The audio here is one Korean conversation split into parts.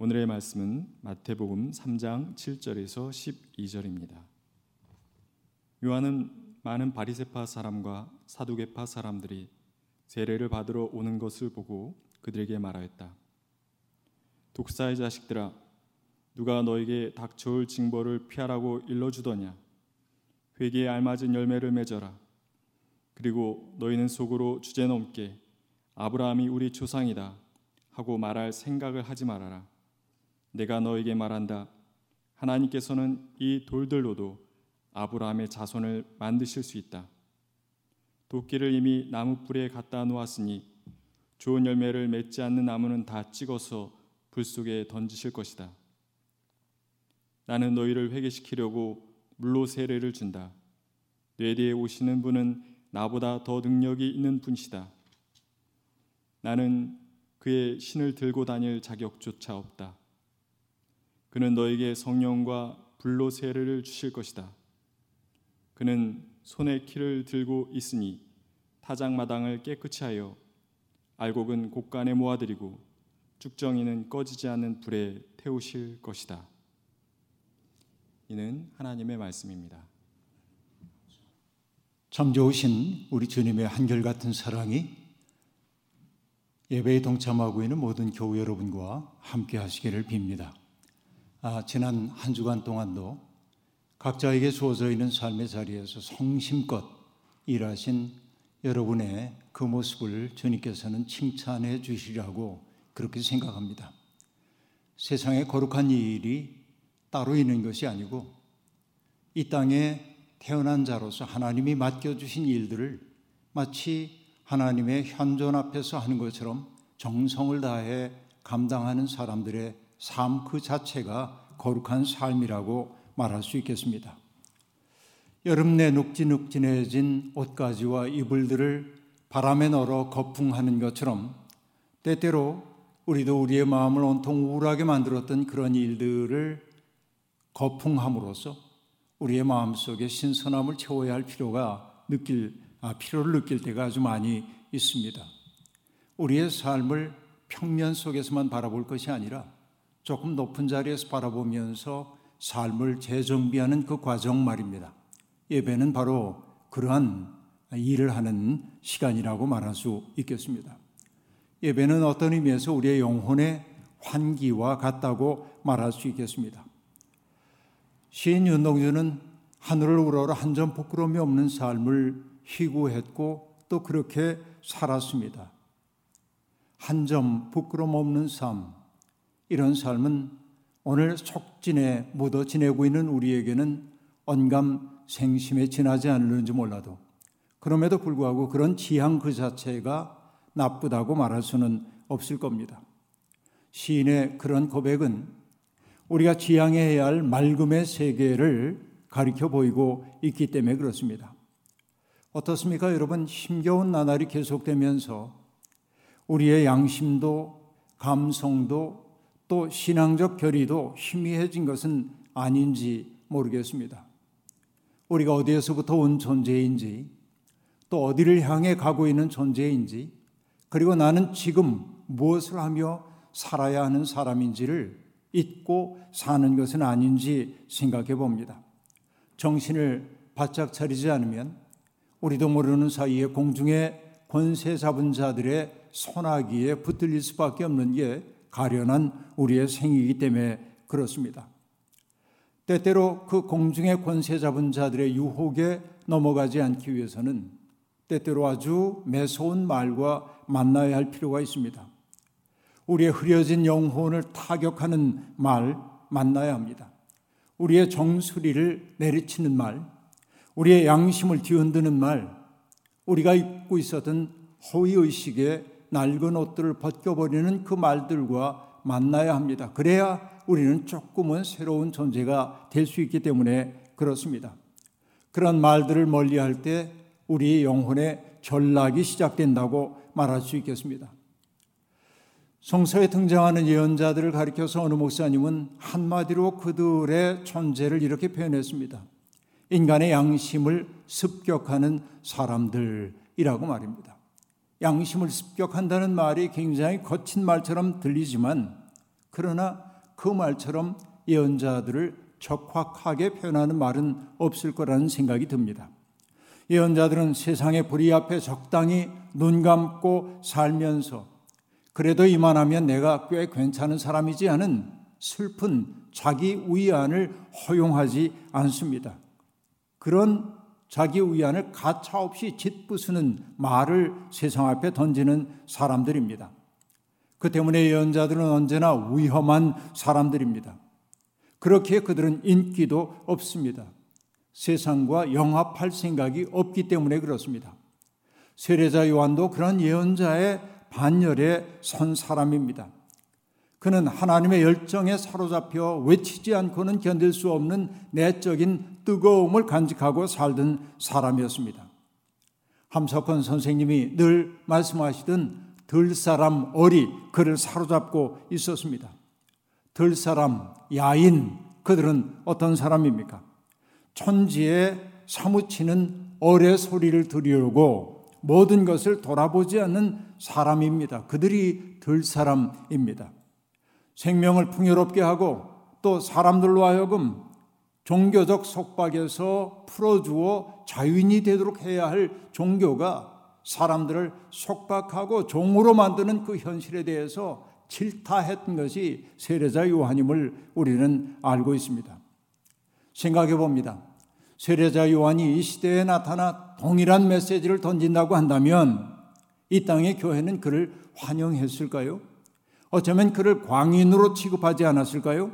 오늘의 말씀은 마태복음 3장 7절에서 12절입니다. 요한은 많은 바리새파 사람과 사두개파 사람들이 세례를 받으러 오는 것을 보고 그들에게 말하였다. 독사의 자식들아 누가 너에게 닥쳐올 징벌을 피하라고 일러주더냐 회개에 알맞은 열매를 맺어라 그리고 너희는 속으로 주제넘게 아브라함이 우리 조상이다 하고 말할 생각을 하지 말아라 내가 너에게 말한다. 하나님께서는 이 돌들로도 아브라함의 자손을 만드실 수 있다. 도끼를 이미 나무 불에 갖다 놓았으니 좋은 열매를 맺지 않는 나무는 다 찍어서 불 속에 던지실 것이다. 나는 너희를 회개시키려고 물로 세례를 준다. 뇌 뒤에 오시는 분은 나보다 더 능력이 있는 분이시다. 나는 그의 신을 들고 다닐 자격조차 없다. 그는 너에게 성령과 불로 세례를 주실 것이다. 그는 손에 키를 들고 있으니 타작 마당을 깨끗이 하여 알곡은 곡간에 모아들이고 쭉정이는 꺼지지 않는 불에 태우실 것이다. 이는 하나님의 말씀입니다. 참 좋으신 우리 주님의 한결같은 사랑이 예배에 동참하고 있는 모든 교우 여러분과 함께 하시기를 빕니다. 아, 지난 한 주간 동안도 각자에게 주어져 있는 삶의 자리에서 성심껏 일하신 여러분의 그 모습을 주님께서는 칭찬해 주시라고 그렇게 생각합니다. 세상에 거룩한 일이 따로 있는 것이 아니고 이 땅에 태어난 자로서 하나님이 맡겨주신 일들을 마치 하나님의 현존 앞에서 하는 것처럼 정성을 다해 감당하는 사람들의 삶 그 자체가 거룩한 삶이라고 말할 수 있겠습니다. 여름 내 눅진눅진해진 옷가지와 이불들을 바람에 널어 거풍하는 것처럼 때때로 우리도 우리의 마음을 온통 우울하게 만들었던 그런 일들을 거풍함으로써 우리의 마음 속에 신선함을 채워야 할 필요가 느낄 아, 필요를 느낄 때가 아주 많이 있습니다. 우리의 삶을 평면 속에서만 바라볼 것이 아니라 조금 높은 자리에서 바라보면서 삶을 재정비하는 그 과정 말입니다. 예배는 바로 그러한 일을 하는 시간이라고 말할 수 있겠습니다. 예배는 어떤 의미에서 우리의 영혼의 환기와 같다고 말할 수 있겠습니다. 시인 윤동주는 하늘을 우러러 한 점 부끄러움이 없는 삶을 희구했고 또 그렇게 살았습니다. 한 점 부끄러움 없는 삶, 이런 삶은 오늘 속진에 묻어 지내고 있는 우리에게는 언감 생심에 지나지 않는지 몰라도 그럼에도 불구하고 그런 지향 그 자체가 나쁘다고 말할 수는 없을 겁니다. 시인의 그런 고백은 우리가 지향해야 할 맑음의 세계를 가리켜 보이고 있기 때문에 그렇습니다. 어떻습니까? 여러분, 힘겨운 나날이 계속되면서 우리의 양심도 감성도 또 신앙적 결의도 희미해진 것은 아닌지 모르겠습니다. 우리가 어디에서부터 온 존재인지, 또 어디를 향해 가고 있는 존재인지, 그리고 나는 지금 무엇을 하며 살아야 하는 사람인지를 잊고 사는 것은 아닌지 생각해 봅니다. 정신을 바짝 차리지 않으면 우리도 모르는 사이에 공중에 권세 잡은 자들의 소나기에 붙들릴 수밖에 없는 게 가련한 우리의 생이기 때문에 그렇습니다. 때때로 그 공중의 권세 잡은 자들의 유혹에 넘어가지 않기 위해서는 때때로 아주 매서운 말과 만나야 할 필요가 있습니다. 우리의 흐려진 영혼을 타격하는 말 만나야 합니다. 우리의 정수리를 내리치는 말, 우리의 양심을 뒤흔드는 말, 우리가 입고 있었던 허위의식에 낡은 옷들을 벗겨버리는 그 말들과 만나야 합니다. 그래야 우리는 조금은 새로운 존재가 될 수 있기 때문에 그렇습니다. 그런 말들을 멀리 할 때 우리 영혼의 전락이 시작된다고 말할 수 있겠습니다. 성서에 등장하는 예언자들을 가리켜서 어느 목사님은 한마디로 그들의 존재를 이렇게 표현했습니다. 인간의 양심을 습격하는 사람들이라고 말입니다. 양심을 습격한다는 말이 굉장히 거친 말처럼 들리지만 그러나 그 말처럼 예언자들을 적확하게 표현하는 말은 없을 거라는 생각이 듭니다. 예언자들은 세상의 불의 앞에 적당히 눈 감고 살면서 그래도 이만하면 내가 꽤 괜찮은 사람이지 하는 슬픈 자기 위안을 허용하지 않습니다. 그런 자기 위안을 가차 없이 짓부수는 말을 세상 앞에 던지는 사람들입니다. 그 때문에 예언자들은 언제나 위험한 사람들입니다. 그렇게 그들은 인기도 없습니다. 세상과 영합할 생각이 없기 때문에 그렇습니다. 세례자 요한도 그런 예언자의 반열에 선 사람입니다. 그는 하나님의 열정에 사로잡혀 외치지 않고는 견딜 수 없는 내적인 뜨거움을 간직하고 살던 사람이었습니다. 함석헌 선생님이 늘 말씀하시던 들사람 어리 그를 사로잡고 있었습니다. 들사람 야인 그들은 어떤 사람입니까? 천지에 사무치는 어뢰 소리를 들으려고 모든 것을 돌아보지 않는 사람입니다. 그들이 들사람입니다. 생명을 풍요롭게 하고 또 사람들로 하여금 종교적 속박에서 풀어주어 자유인이 되도록 해야 할 종교가 사람들을 속박하고 종으로 만드는 그 현실에 대해서 질타했던 것이 세례자 요한임을 우리는 알고 있습니다. 생각해 봅니다. 세례자 요한이 이 시대에 나타나 동일한 메시지를 던진다고 한다면 이 땅의 교회는 그를 환영했을까요? 어쩌면 그를 광인으로 취급하지 않았을까요?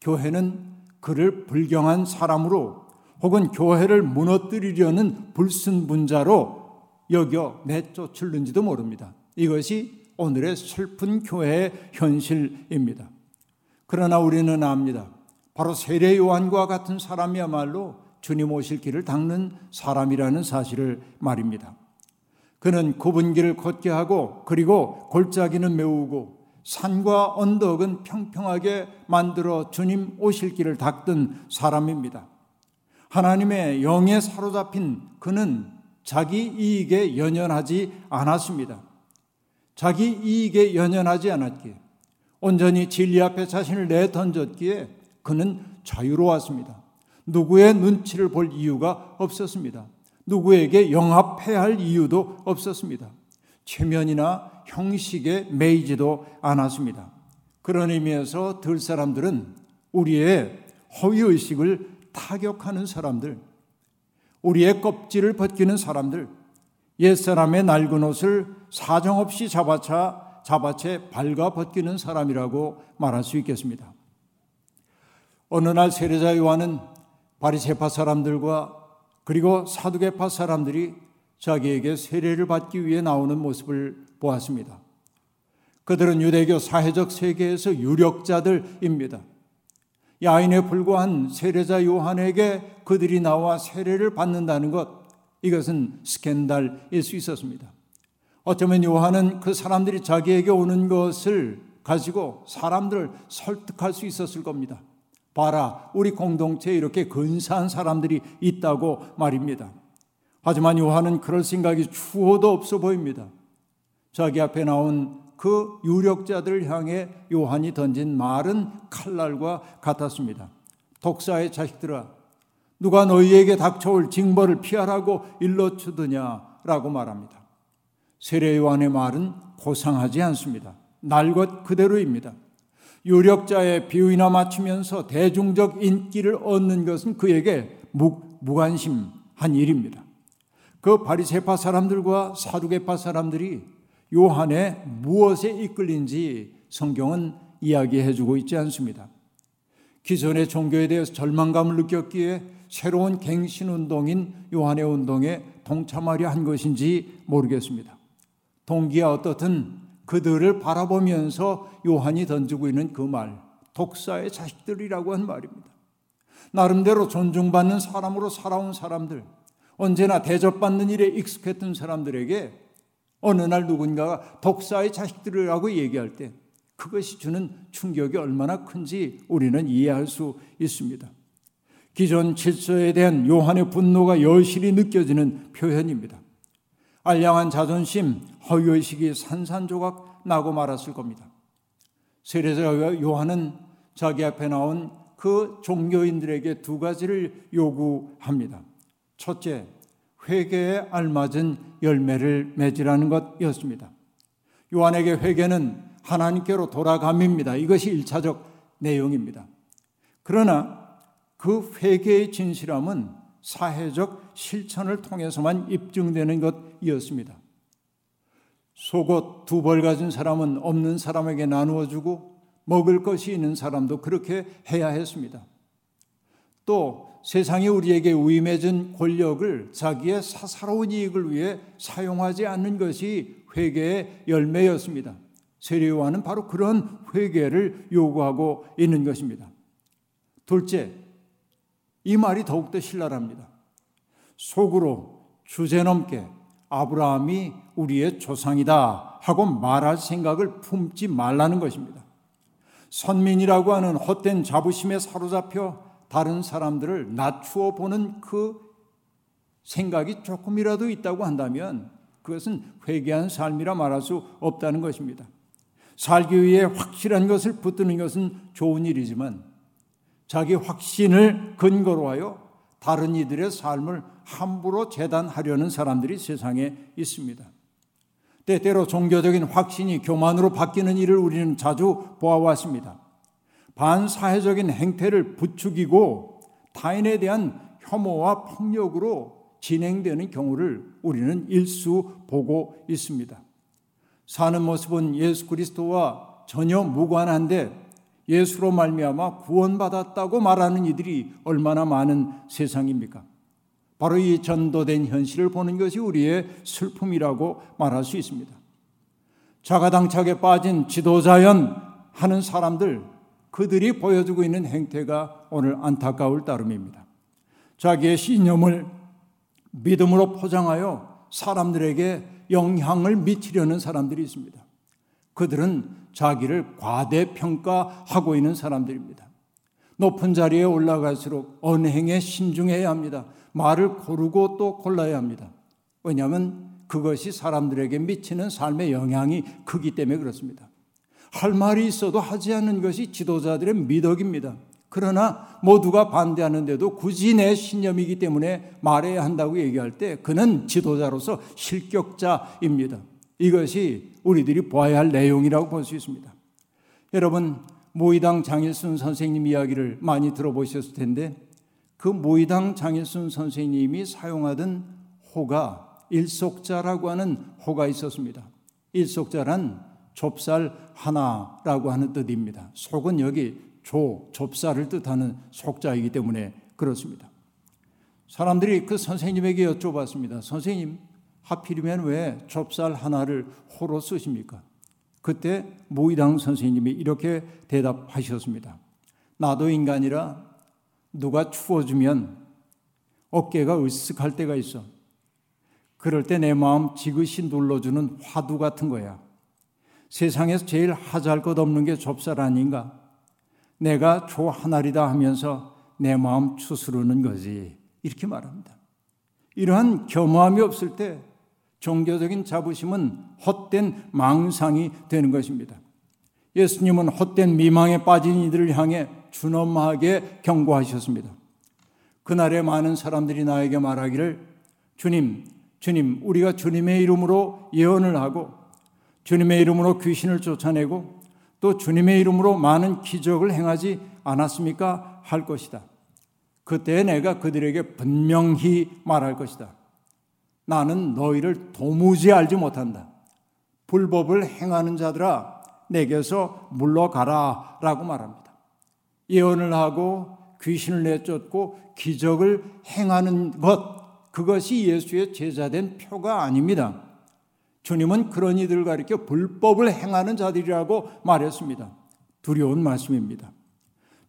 교회는 그를 불경한 사람으로 혹은 교회를 무너뜨리려는 불순분자로 여겨 내쫓을는지도 모릅니다. 이것이 오늘의 슬픈 교회의 현실입니다. 그러나 우리는 압니다. 바로 세례 요한과 같은 사람이야말로 주님 오실 길을 닦는 사람이라는 사실을 말입니다. 그는 굽은 길을 걷게 하고 그리고 골짜기는 메우고 산과 언덕은 평평하게 만들어 주님 오실 길을 닦던 사람입니다. 하나님의 영에 사로잡힌 그는 자기 이익에 연연하지 않았습니다. 자기 이익에 연연하지 않았기에 온전히 진리 앞에 자신을 내던졌기에 그는 자유로웠습니다. 누구의 눈치를 볼 이유가 없었습니다. 누구에게 영합해야 할 이유도 없었습니다. 체면이나 형식에 매이지도 않았습니다. 그런 의미에서 들 사람들은 우리의 허위의식을 타격하는 사람들, 우리의 껍질을 벗기는 사람들, 옛사람의 낡은 옷을 사정없이 잡아차, 잡아채 발가 벗기는 사람이라고 말할 수 있겠습니다. 어느 날 세례자 요한은 바리세파 사람들과 그리고 사두개파 사람들이 자기에게 세례를 받기 위해 나오는 모습을 보았습니다. 그들은 유대교 사회적 세계에서 유력자들입니다. 야인에 불과한 세례자 요한에게 그들이 나와 세례를 받는다는 것, 이것은 스캔달일 수 있었습니다. 어쩌면 요한은 그 사람들이 자기에게 오는 것을 가지고 사람들을 설득할 수 있었을 겁니다. 봐라, 우리 공동체에 이렇게 근사한 사람들이 있다고 말입니다. 하지만 요한은 그럴 생각이 추호도 없어 보입니다. 자기 앞에 나온 그 유력자들을 향해 요한이 던진 말은 칼날과 같았습니다. 독사의 자식들아, 누가 너희에게 닥쳐올 징벌을 피하라고 일러주느냐라고 말합니다. 세례 요한의 말은 고상하지 않습니다. 날 것 그대로입니다. 유력자의 비위나 맞추면서 대중적 인기를 얻는 것은 그에게 무, 무관심한 일입니다. 그 바리세파 사람들과 사두개파 사람들이 요한의 무엇에 이끌린지 성경은 이야기해 주고 있지 않습니다. 기존의 종교에 대해서 절망감을 느꼈기에 새로운 갱신 운동인 요한의 운동에 동참하려 한 것인지 모르겠습니다. 동기야 어떻든 그들을 바라보면서 요한이 던지고 있는 그 말, 독사의 자식들이라고 한 말입니다. 나름대로 존중받는 사람으로 살아온 사람들, 언제나 대접받는 일에 익숙했던 사람들에게 어느 날 누군가가 독사의 자식들이라고 얘기할 때 그것이 주는 충격이 얼마나 큰지 우리는 이해할 수 있습니다. 기존 질서에 대한 요한의 분노가 여실히 느껴지는 표현입니다. 알량한 자존심, 허위의식이 산산조각 나고 말았을 겁니다. 세례자 요한은 자기 앞에 나온 그 종교인들에게 두 가지를 요구합니다. 첫째, 회개에 알맞은 열매를 맺으라는 것이었습니다. 요한에게 회개는 하나님께로 돌아감입니다. 이것이 일차적 내용입니다. 그러나 그 회개의 진실함은 사회적 실천을 통해서만 입증되는 것이었습니다. 속옷 두 벌 가진 사람은 없는 사람에게 나누어 주고 먹을 것이 있는 사람도 그렇게 해야 했습니다. 또 세상이 우리에게 위임해준 권력을 자기의 사사로운 이익을 위해 사용하지 않는 것이 회개의 열매였습니다. 세례요한은 바로 그런 회개를 요구하고 있는 것입니다. 둘째, 이 말이 더욱더 신랄합니다. 속으로 주제넘게 아브라함이 우리의 조상이다 하고 말할 생각을 품지 말라는 것입니다. 선민이라고 하는 헛된 자부심에 사로잡혀 다른 사람들을 낮추어 보는 그 생각이 조금이라도 있다고 한다면 그것은 회개한 삶이라 말할 수 없다는 것입니다. 살기 위해 확실한 것을 붙드는 것은 좋은 일이지만 자기 확신을 근거로 하여 다른 이들의 삶을 함부로 재단하려는 사람들이 세상에 있습니다. 때때로 종교적인 확신이 교만으로 바뀌는 일을 우리는 자주 보아왔습니다. 반사회적인 행태를 부추기고 타인에 대한 혐오와 폭력으로 진행되는 경우를 우리는 일수 보고 있습니다. 사는 모습은 예수 그리스도와 전혀 무관한데 예수로 말미암아 구원받았다고 말하는 이들이 얼마나 많은 세상입니까? 바로 이 전도된 현실을 보는 것이 우리의 슬픔이라고 말할 수 있습니다. 자가당착에 빠진 지도자연 하는 사람들, 그들이 보여주고 있는 행태가 오늘 안타까울 따름입니다. 자기의 신념을 믿음으로 포장하여 사람들에게 영향을 미치려는 사람들이 있습니다. 그들은 자기를 과대평가하고 있는 사람들입니다. 높은 자리에 올라갈수록 언행에 신중해야 합니다. 말을 고르고 또 골라야 합니다. 왜냐하면 그것이 사람들에게 미치는 삶의 영향이 크기 때문에 그렇습니다. 할 말이 있어도 하지 않는 것이 지도자들의 미덕입니다. 그러나 모두가 반대하는데도 굳이 내 신념이기 때문에 말해야 한다고 얘기할 때 그는 지도자로서 실격자입니다. 이것이 우리들이 보아야 할 내용이라고 볼 수 있습니다. 여러분, 모의당 장일순 선생님 이야기를 많이 들어보셨을 텐데 그 모의당 장일순 선생님이 사용하던 호가 일속자라고 하는 호가 있었습니다. 일속자란 좁쌀 하나라고 하는 뜻입니다. 속은 여기 조, 좁쌀을 뜻하는 속자이기 때문에 그렇습니다. 사람들이 그 선생님에게 여쭤봤습니다. 선생님, 하필이면 왜 좁쌀 하나를 호로 쓰십니까? 그때 모이당 선생님이 이렇게 대답하셨습니다. 나도 인간이라 누가 추워주면 어깨가 으쓱할 때가 있어. 그럴 때 내 마음 지그시 눌러주는 화두 같은 거야. 세상에서 제일 하잘 것 없는 게 좁쌀 아닌가? 내가 조 하나리다 하면서 내 마음 추스르는 거지. 이렇게 말합니다. 이러한 겸함이 없을 때 종교적인 자부심은 헛된 망상이 되는 것입니다. 예수님은 헛된 미망에 빠진 이들을 향해 준엄하게 경고하셨습니다. 그날에 많은 사람들이 나에게 말하기를 주님, 주님, 우리가 주님의 이름으로 예언을 하고 주님의 이름으로 귀신을 쫓아내고 또 주님의 이름으로 많은 기적을 행하지 않았습니까? 할 것이다. 그때 내가 그들에게 분명히 말할 것이다. 나는 너희를 도무지 알지 못한다. 불법을 행하는 자들아, 내게서 물러가라. 라고 말합니다. 예언을 하고 귀신을 내쫓고 기적을 행하는 것, 그것이 예수의 제자된 표가 아닙니다. 주님은 그런 이들을 가리켜 불법을 행하는 자들이라고 말했습니다. 두려운 말씀입니다.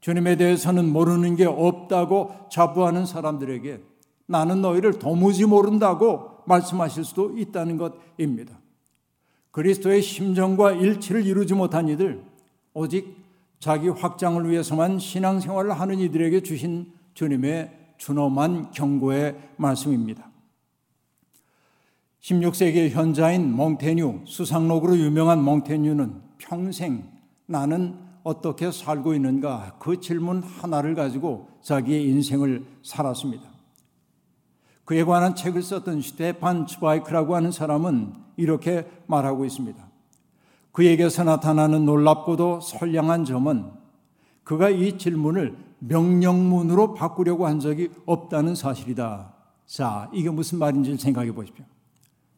주님에 대해서는 모르는 게 없다고 자부하는 사람들에게 나는 너희를 도무지 모른다고 말씀하실 수도 있다는 것입니다. 그리스도의 심정과 일치를 이루지 못한 이들, 오직 자기 확장을 위해서만 신앙생활을 하는 이들에게 주신 주님의 준엄한 경고의 말씀입니다. 16세기의 현자인 몽테뉴, 수상록으로 유명한 몽테뉴는 평생 나는 어떻게 살고 있는가? 그 질문 하나를 가지고 자기의 인생을 살았습니다. 그에 관한 책을 썼던 스테판 츠바이크라고 하는 사람은 이렇게 말하고 있습니다. 그에게서 나타나는 놀랍고도 선량한 점은 그가 이 질문을 명령문으로 바꾸려고 한 적이 없다는 사실이다. 자, 이게 무슨 말인지 생각해 보십시오.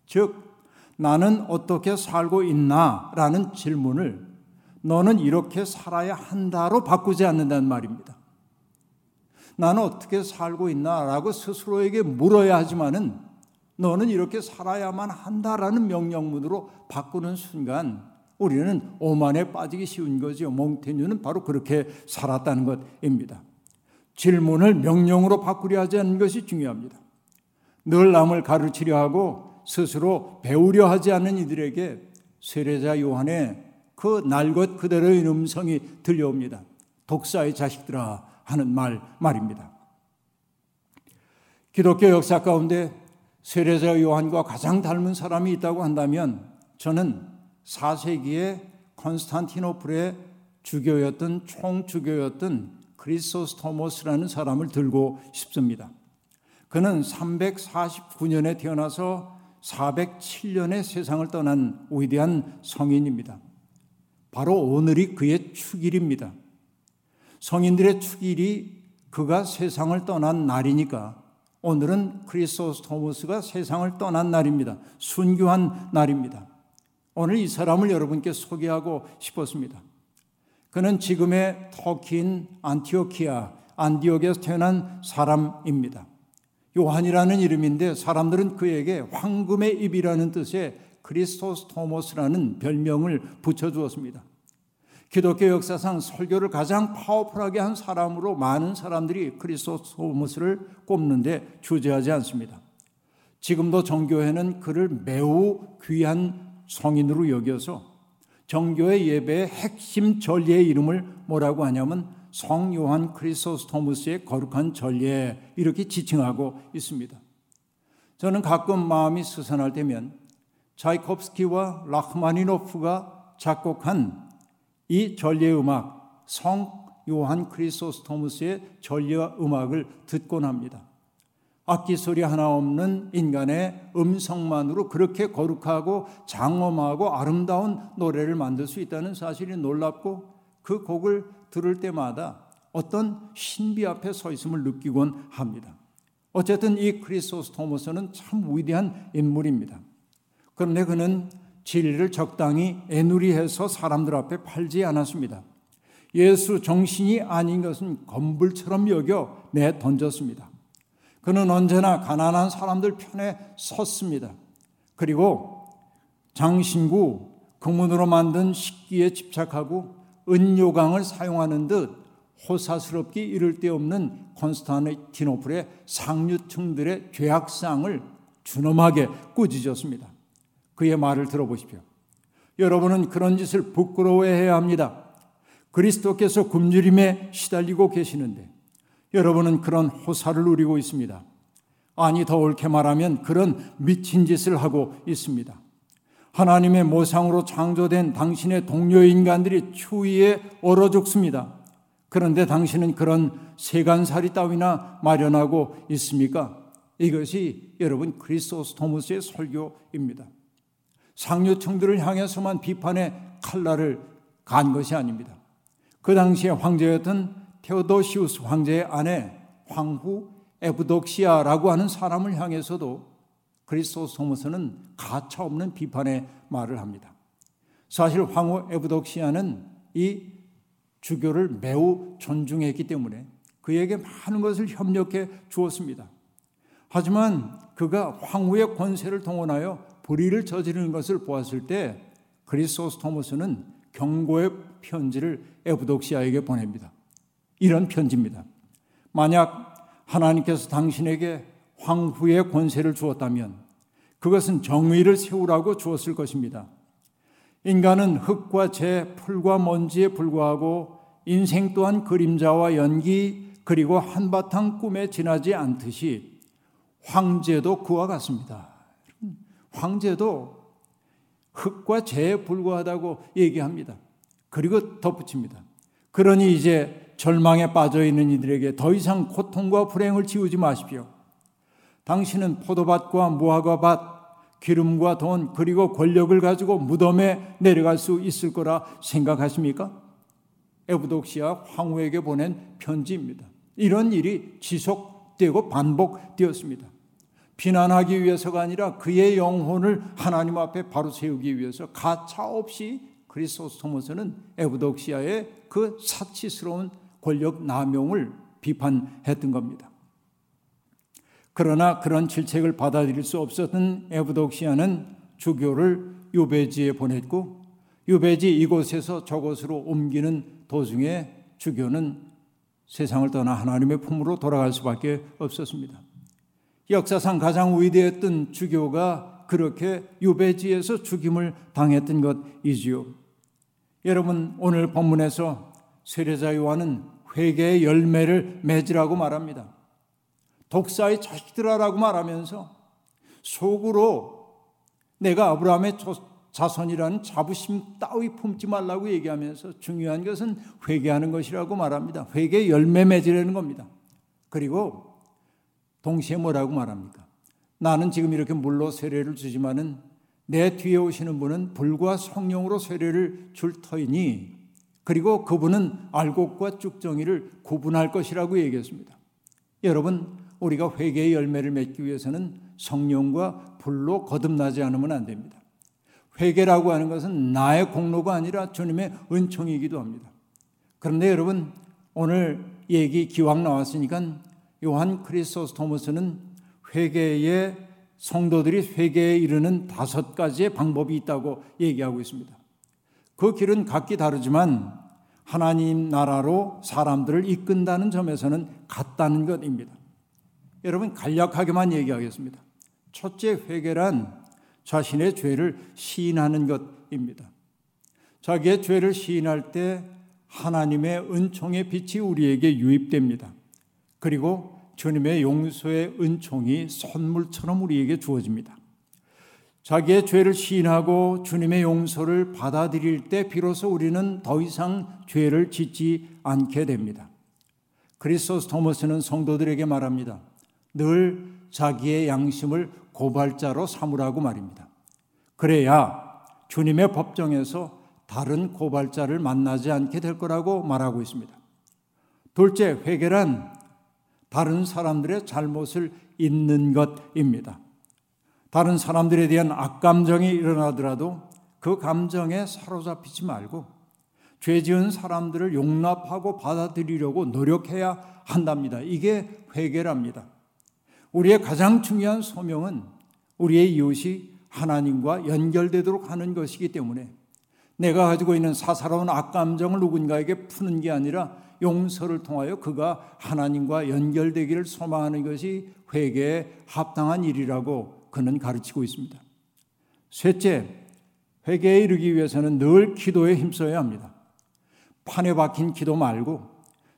즉, 나는 어떻게 살고 있나? 라는 질문을 너는 이렇게 살아야 한다로 바꾸지 않는다는 말입니다. 나는 어떻게 살고 있나? 라고 스스로에게 물어야 하지만은 너는 이렇게 살아야만 한다라는 명령문으로 바꾸는 순간 우리는 오만에 빠지기 쉬운 거죠. 몽테뉴는 바로 그렇게 살았다는 것입니다. 질문을 명령으로 바꾸려 하지 않는 것이 중요합니다. 늘 남을 가르치려 하고 스스로 배우려 하지 않는 이들에게 세례자 요한의 그 날것 그대로의 음성이 들려옵니다. 독사의 자식들아 하는 말 말입니다. 기독교 역사 가운데 세례자 요한과 가장 닮은 사람이 있다고 한다면 저는 4세기에 컨스탄티노플의 주교였던 총주교였던 크리소스토모스라는 사람을 들고 싶습니다. 그는 349년에 태어나서 407년에 세상을 떠난 위대한 성인입니다. 바로 오늘이 그의 축일입니다. 성인들의 축일이 그가 세상을 떠난 날이니까 오늘은 크리소스토모스가 세상을 떠난 날입니다. 순교한 날입니다. 오늘 이 사람을 여러분께 소개하고 싶었습니다. 그는 지금의 터키인 안티오키아, 안디옥에서 태어난 사람입니다. 요한이라는 이름인데 사람들은 그에게 황금의 입이라는 뜻의 크리소스토모스라는 별명을 붙여주었습니다. 기독교 역사상 설교를 가장 powerful하게 한 사람으로 많은 사람들이 크리소스토모스를 꼽는데 주저하지 않습니다. 지금도 정교회는 그를 매우 귀한 성인으로 여겨서 정교의 예배의 핵심 전례의 이름을 뭐라고 하냐면 성 요한 크리소스토무스의 거룩한 전례 이렇게 지칭하고 있습니다. 저는 가끔 마음이 스산할 때면 차이콥스키와 라흐마니노프가 작곡한 이 전례 음악 성 요한 크리소스토무스의 전례 음악을 듣곤 합니다. 악기 소리 하나 없는 인간의 음성만으로 그렇게 거룩하고 장엄하고 아름다운 노래를 만들 수 있다는 사실이 놀랍고 그 곡을 들을 때마다 어떤 신비 앞에 서 있음을 느끼곤 합니다. 어쨌든 이 크리스토스 토머스는 참 위대한 인물입니다. 그런데 그는 진리를 적당히 애누리해서 사람들 앞에 팔지 않았습니다. 예수 정신이 아닌 것은 건불처럼 여겨 내 던졌습니다. 그는 언제나 가난한 사람들 편에 섰습니다. 그리고 장신구 금문으로 만든 식기에 집착하고 은요강을 사용하는 듯 호사스럽게 이를 데 없는 콘스탄티노플의 상류층들의 죄악상을 준엄하게 꾸짖었습니다. 그의 말을 들어보십시오. 여러분은 그런 짓을 부끄러워해야 합니다. 그리스도께서 굶주림에 시달리고 계시는데 여러분은 그런 호사를 누리고 있습니다. 아니 더 옳게 말하면 그런 미친 짓을 하고 있습니다. 하나님의 모상으로 창조된 당신의 동료 인간들이 추위에 얼어 죽습니다. 그런데 당신은 그런 세간살이 따위나 마련하고 있습니까? 이것이 여러분 크리스토스 토무스의 설교입니다. 상류층들을 향해서만 비판의 칼날을 간 것이 아닙니다. 그 당시에 황제였던 테오도시우스 황제의 아내 황후 에브독시아라고 하는 사람을 향해서도 그리스도소모서는 가차 없는 비판의 말을 합니다. 사실 황후 에브독시아는 이 주교를 매우 존중했기 때문에 그에게 많은 것을 협력해 주었습니다. 하지만 그가 황후의 권세를 동원하여 불의를 저지르는 것을 보았을 때 그리스도스 토머스는 경고의 편지를 에브독시아에게 보냅니다. 이런 편지입니다. 만약 하나님께서 당신에게 황후의 권세를 주었다면 그것은 정의를 세우라고 주었을 것입니다. 인간은 흙과 재, 풀과 먼지에 불과하고 인생 또한 그림자와 연기 그리고 한바탕 꿈에 지나지 않듯이 황제도 그와 같습니다. 황제도 흙과 재에 불과하다고 얘기합니다. 그리고 덧붙입니다. 그러니 이제 절망에 빠져 있는 이들에게 더 이상 고통과 불행을 지우지 마십시오. 당신은 포도밭과 무화과밭, 기름과 돈, 그리고 권력을 가지고 무덤에 내려갈 수 있을 거라 생각하십니까? 에브독시아 황후에게 보낸 편지입니다. 이런 일이 지속되고 반복되었습니다. 비난하기 위해서가 아니라 그의 영혼을 하나님 앞에 바로 세우기 위해서 가차 없이 그리스토스토모스는 에브독시아의 그 사치스러운 권력 남용을 비판했던 겁니다. 그러나 그런 질책을 받아들일 수 없었던 에브독시아는 주교를 유배지에 보냈고 유배지 이곳에서 저곳으로 옮기는 도중에 주교는 세상을 떠나 하나님의 품으로 돌아갈 수밖에 없었습니다. 역사상 가장 위대했던 주교가 그렇게 유배지에서 죽임을 당했던 것이지요. 여러분 오늘 본문에서 세례자 요한은 회개의 열매를 맺으라고 말합니다. 독사의 자식들아라고 말하면서 속으로 내가 아브라함의 자손이라는 자부심 따위 품지 말라고 얘기하면서 중요한 것은 회개하는 것이라고 말합니다. 회개 열매 맺으려는 겁니다. 그리고 동시에 뭐라고 말합니까? 나는 지금 이렇게 물로 세례를 주지만은 내 뒤에 오시는 분은 불과 성령으로 세례를 줄 터이니 그리고 그분은 알곡과 쭉정이를 구분할 것이라고 얘기했습니다. 여러분, 우리가 회개의 열매를 맺기 위해서는 성령과 불로 거듭나지 않으면 안 됩니다. 회개라고 하는 것은 나의 공로가 아니라 주님의 은총이기도 합니다. 그런데 여러분, 오늘 얘기 기왕 나왔으니까 요한 크리스토스토머스는 회개의 성도들이 회개에 이르는 다섯 가지의 방법이 있다고 얘기하고 있습니다. 그 길은 각기 다르지만 하나님 나라로 사람들을 이끈다는 점에서는 같다는 것입니다. 여러분 간략하게만 얘기하겠습니다. 첫째 회개란 자신의 죄를 시인하는 것입니다. 자기의 죄를 시인할 때 하나님의 은총의 빛이 우리에게 유입됩니다. 그리고 주님의 용서의 은총이 선물처럼 우리에게 주어집니다. 자기의 죄를 시인하고 주님의 용서를 받아들일 때 비로소 우리는 더 이상 죄를 짓지 않게 됩니다. 크리스토스 토머스는 성도들에게 말합니다. 늘 자기의 양심을 고발자로 삼으라고 말입니다. 그래야 주님의 법정에서 다른 고발자를 만나지 않게 될 거라고 말하고 있습니다. 둘째, 회개란 다른 사람들의 잘못을 잊는 것입니다. 다른 사람들에 대한 악감정이 일어나더라도 그 감정에 사로잡히지 말고 죄 지은 사람들을 용납하고 받아들이려고 노력해야 한답니다. 이게 회개랍니다. 우리의 가장 중요한 소명은 우리의 이웃이 하나님과 연결되도록 하는 것이기 때문에 내가 가지고 있는 사사로운 악감정을 누군가에게 푸는 게 아니라 용서를 통하여 그가 하나님과 연결되기를 소망하는 것이 회개에 합당한 일이라고 그는 가르치고 있습니다. 셋째, 회개에 이르기 위해서는 늘 기도에 힘써야 합니다. 판에 박힌 기도 말고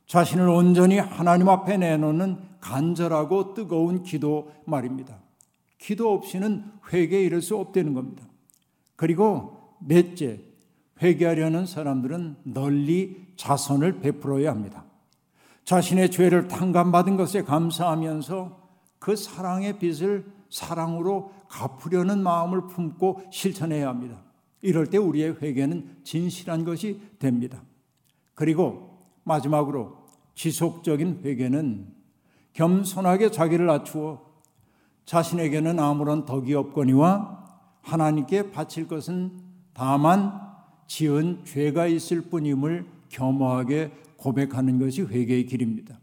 자신을 온전히 하나님 앞에 내놓는 간절하고 뜨거운 기도 말입니다. 기도 없이는 회개에 이를 수 없다는 겁니다. 그리고 넷째, 회개하려는 사람들은 널리 자선을 베풀어야 합니다. 자신의 죄를 탕감받은 것에 감사하면서 그 사랑의 빚을 사랑으로 갚으려는 마음을 품고 실천해야 합니다. 이럴 때 우리의 회개는 진실한 것이 됩니다. 그리고 마지막으로 지속적인 회개는 겸손하게 자기를 낮추어 자신에게는 아무런 덕이 없거니와 하나님께 바칠 것은 다만 지은 죄가 있을 뿐임을 겸허하게 고백하는 것이 회개의 길입니다.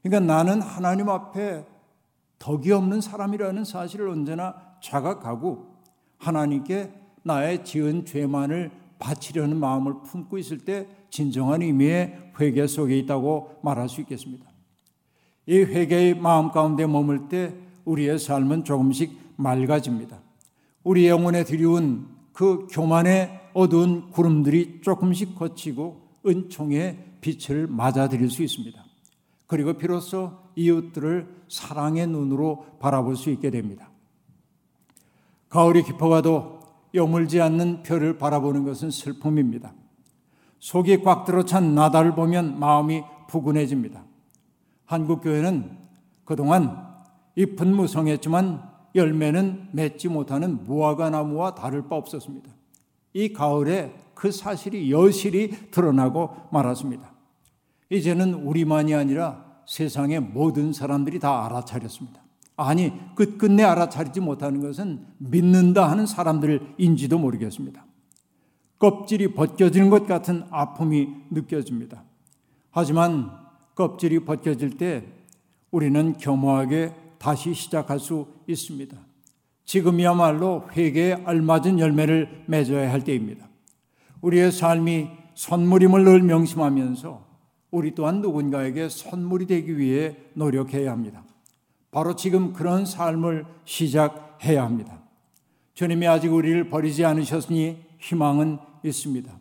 그러니까 나는 하나님 앞에 덕이 없는 사람이라는 사실을 언제나 자각하고 하나님께 나의 지은 죄만을 바치려는 마음을 품고 있을 때 진정한 의미의 회개 속에 있다고 말할 수 있겠습니다. 이 회개의 마음 가운데 머물 때 우리의 삶은 조금씩 맑아집니다. 우리 영혼에 드리운 그 교만의 어두운 구름들이 조금씩 거치고 은총의 빛을 맞아들일 수 있습니다. 그리고 비로소 이웃들을 사랑의 눈으로 바라볼 수 있게 됩니다. 가을이 깊어가도 여물지 않는 별을 바라보는 것은 슬픔입니다. 속이 꽉 들어찬 나다를 보면 마음이 푸근해집니다. 한국 교회는 그동안 잎은 무성했지만 열매는 맺지 못하는 무화과 나무와 다를 바 없었습니다. 이 가을에 그 사실이 여실히 드러나고 말았습니다. 이제는 우리만이 아니라 세상의 모든 사람들이 다 알아차렸습니다. 아니, 끝끝내 알아차리지 못하는 것은 믿는다 하는 사람들인지도 모르겠습니다. 껍질이 벗겨지는 것 같은 아픔이 느껴집니다. 하지만 껍질이 벗겨질 때 우리는 겸허하게 다시 시작할 수 있습니다. 지금이야말로 회개에 알맞은 열매를 맺어야 할 때입니다. 우리의 삶이 선물임을 늘 명심하면서 우리 또한 누군가에게 선물이 되기 위해 노력해야 합니다. 바로 지금 그런 삶을 시작해야 합니다. 주님이 아직 우리를 버리지 않으셨으니 희망은 있습니다.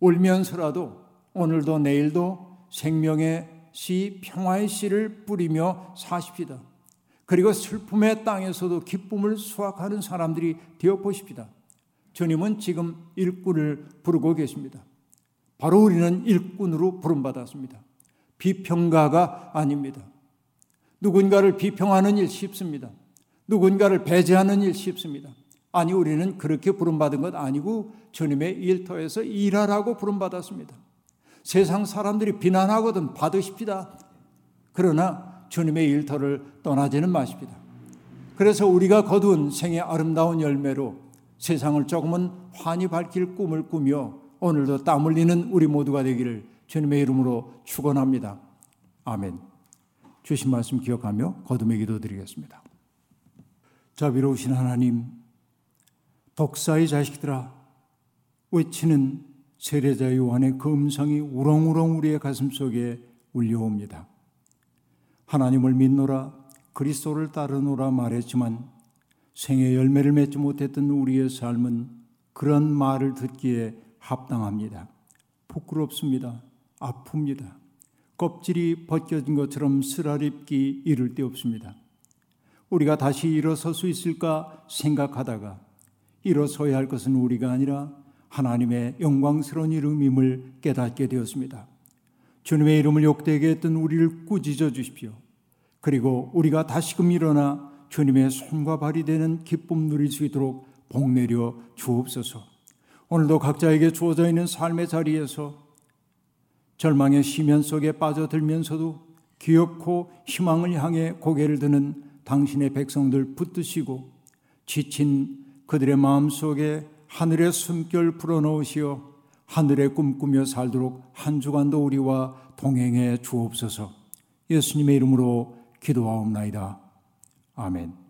울면서라도 오늘도 내일도 생명의 씨, 평화의 씨를 뿌리며 사십시다. 그리고 슬픔의 땅에서도 기쁨을 수확하는 사람들이 되어 보십시다. 주님은 지금 일꾼을 부르고 계십니다. 바로 우리는 일꾼으로 부름받았습니다. 비평가가 아닙니다. 누군가를 비평하는 일 쉽습니다. 누군가를 배제하는 일 쉽습니다. 아니, 우리는 그렇게 부름받은 것 아니고 주님의 일터에서 일하라고 부름받았습니다. 세상 사람들이 비난하거든 받으십시다. 그러나 주님의 일터를 떠나지는 마십니다. 그래서 우리가 거둔 생의 아름다운 열매로 세상을 조금은 환히 밝힐 꿈을 꾸며 오늘도 땀 흘리는 우리 모두가 되기를 주님의 이름으로 축원합니다. 아멘. 주신 말씀 기억하며 거듭의 기도 드리겠습니다. 자비로우신 하나님, 독사의 자식들아, 외치는 세례자 요한의 그 음성이 우렁우렁 우리의 가슴 속에 울려옵니다. 하나님을 믿노라, 그리스도를 따르노라 말했지만 생의 열매를 맺지 못했던 우리의 삶은 그런 말을 듣기에 합당합니다. 부끄럽습니다. 아픕니다. 껍질이 벗겨진 것처럼 쓰라립기 이를 데 없습니다. 우리가 다시 일어설 수 있을까 생각하다가 일어서야 할 것은 우리가 아니라 하나님의 영광스러운 이름임을 깨닫게 되었습니다. 주님의 이름을 욕되게 했던 우리를 꾸짖어 주십시오. 그리고 우리가 다시금 일어나 주님의 손과 발이 되는 기쁨 누릴 수 있도록 복 내려 주옵소서. 오늘도 각자에게 주어져 있는 삶의 자리에서 절망의 시면 속에 빠져들면서도 기엽고 희망을 향해 고개를 드는 당신의 백성들 붙드시고 지친 그들의 마음 속에 하늘의 숨결 불어넣으시어 하늘에 꿈꾸며 살도록 한 주간도 우리와 동행해 주옵소서 예수님의 이름으로 기도하옵나이다. 아멘.